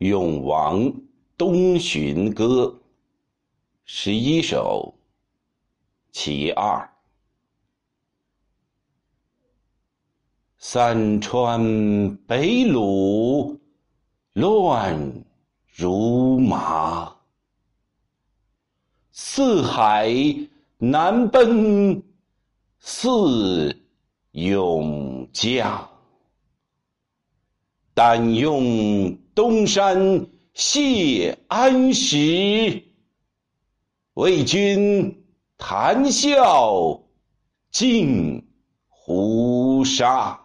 永王东巡歌十一首其二。三川北虏乱如麻，四海南奔似永江。但用东山谢安石，为君谈笑尽胡沙。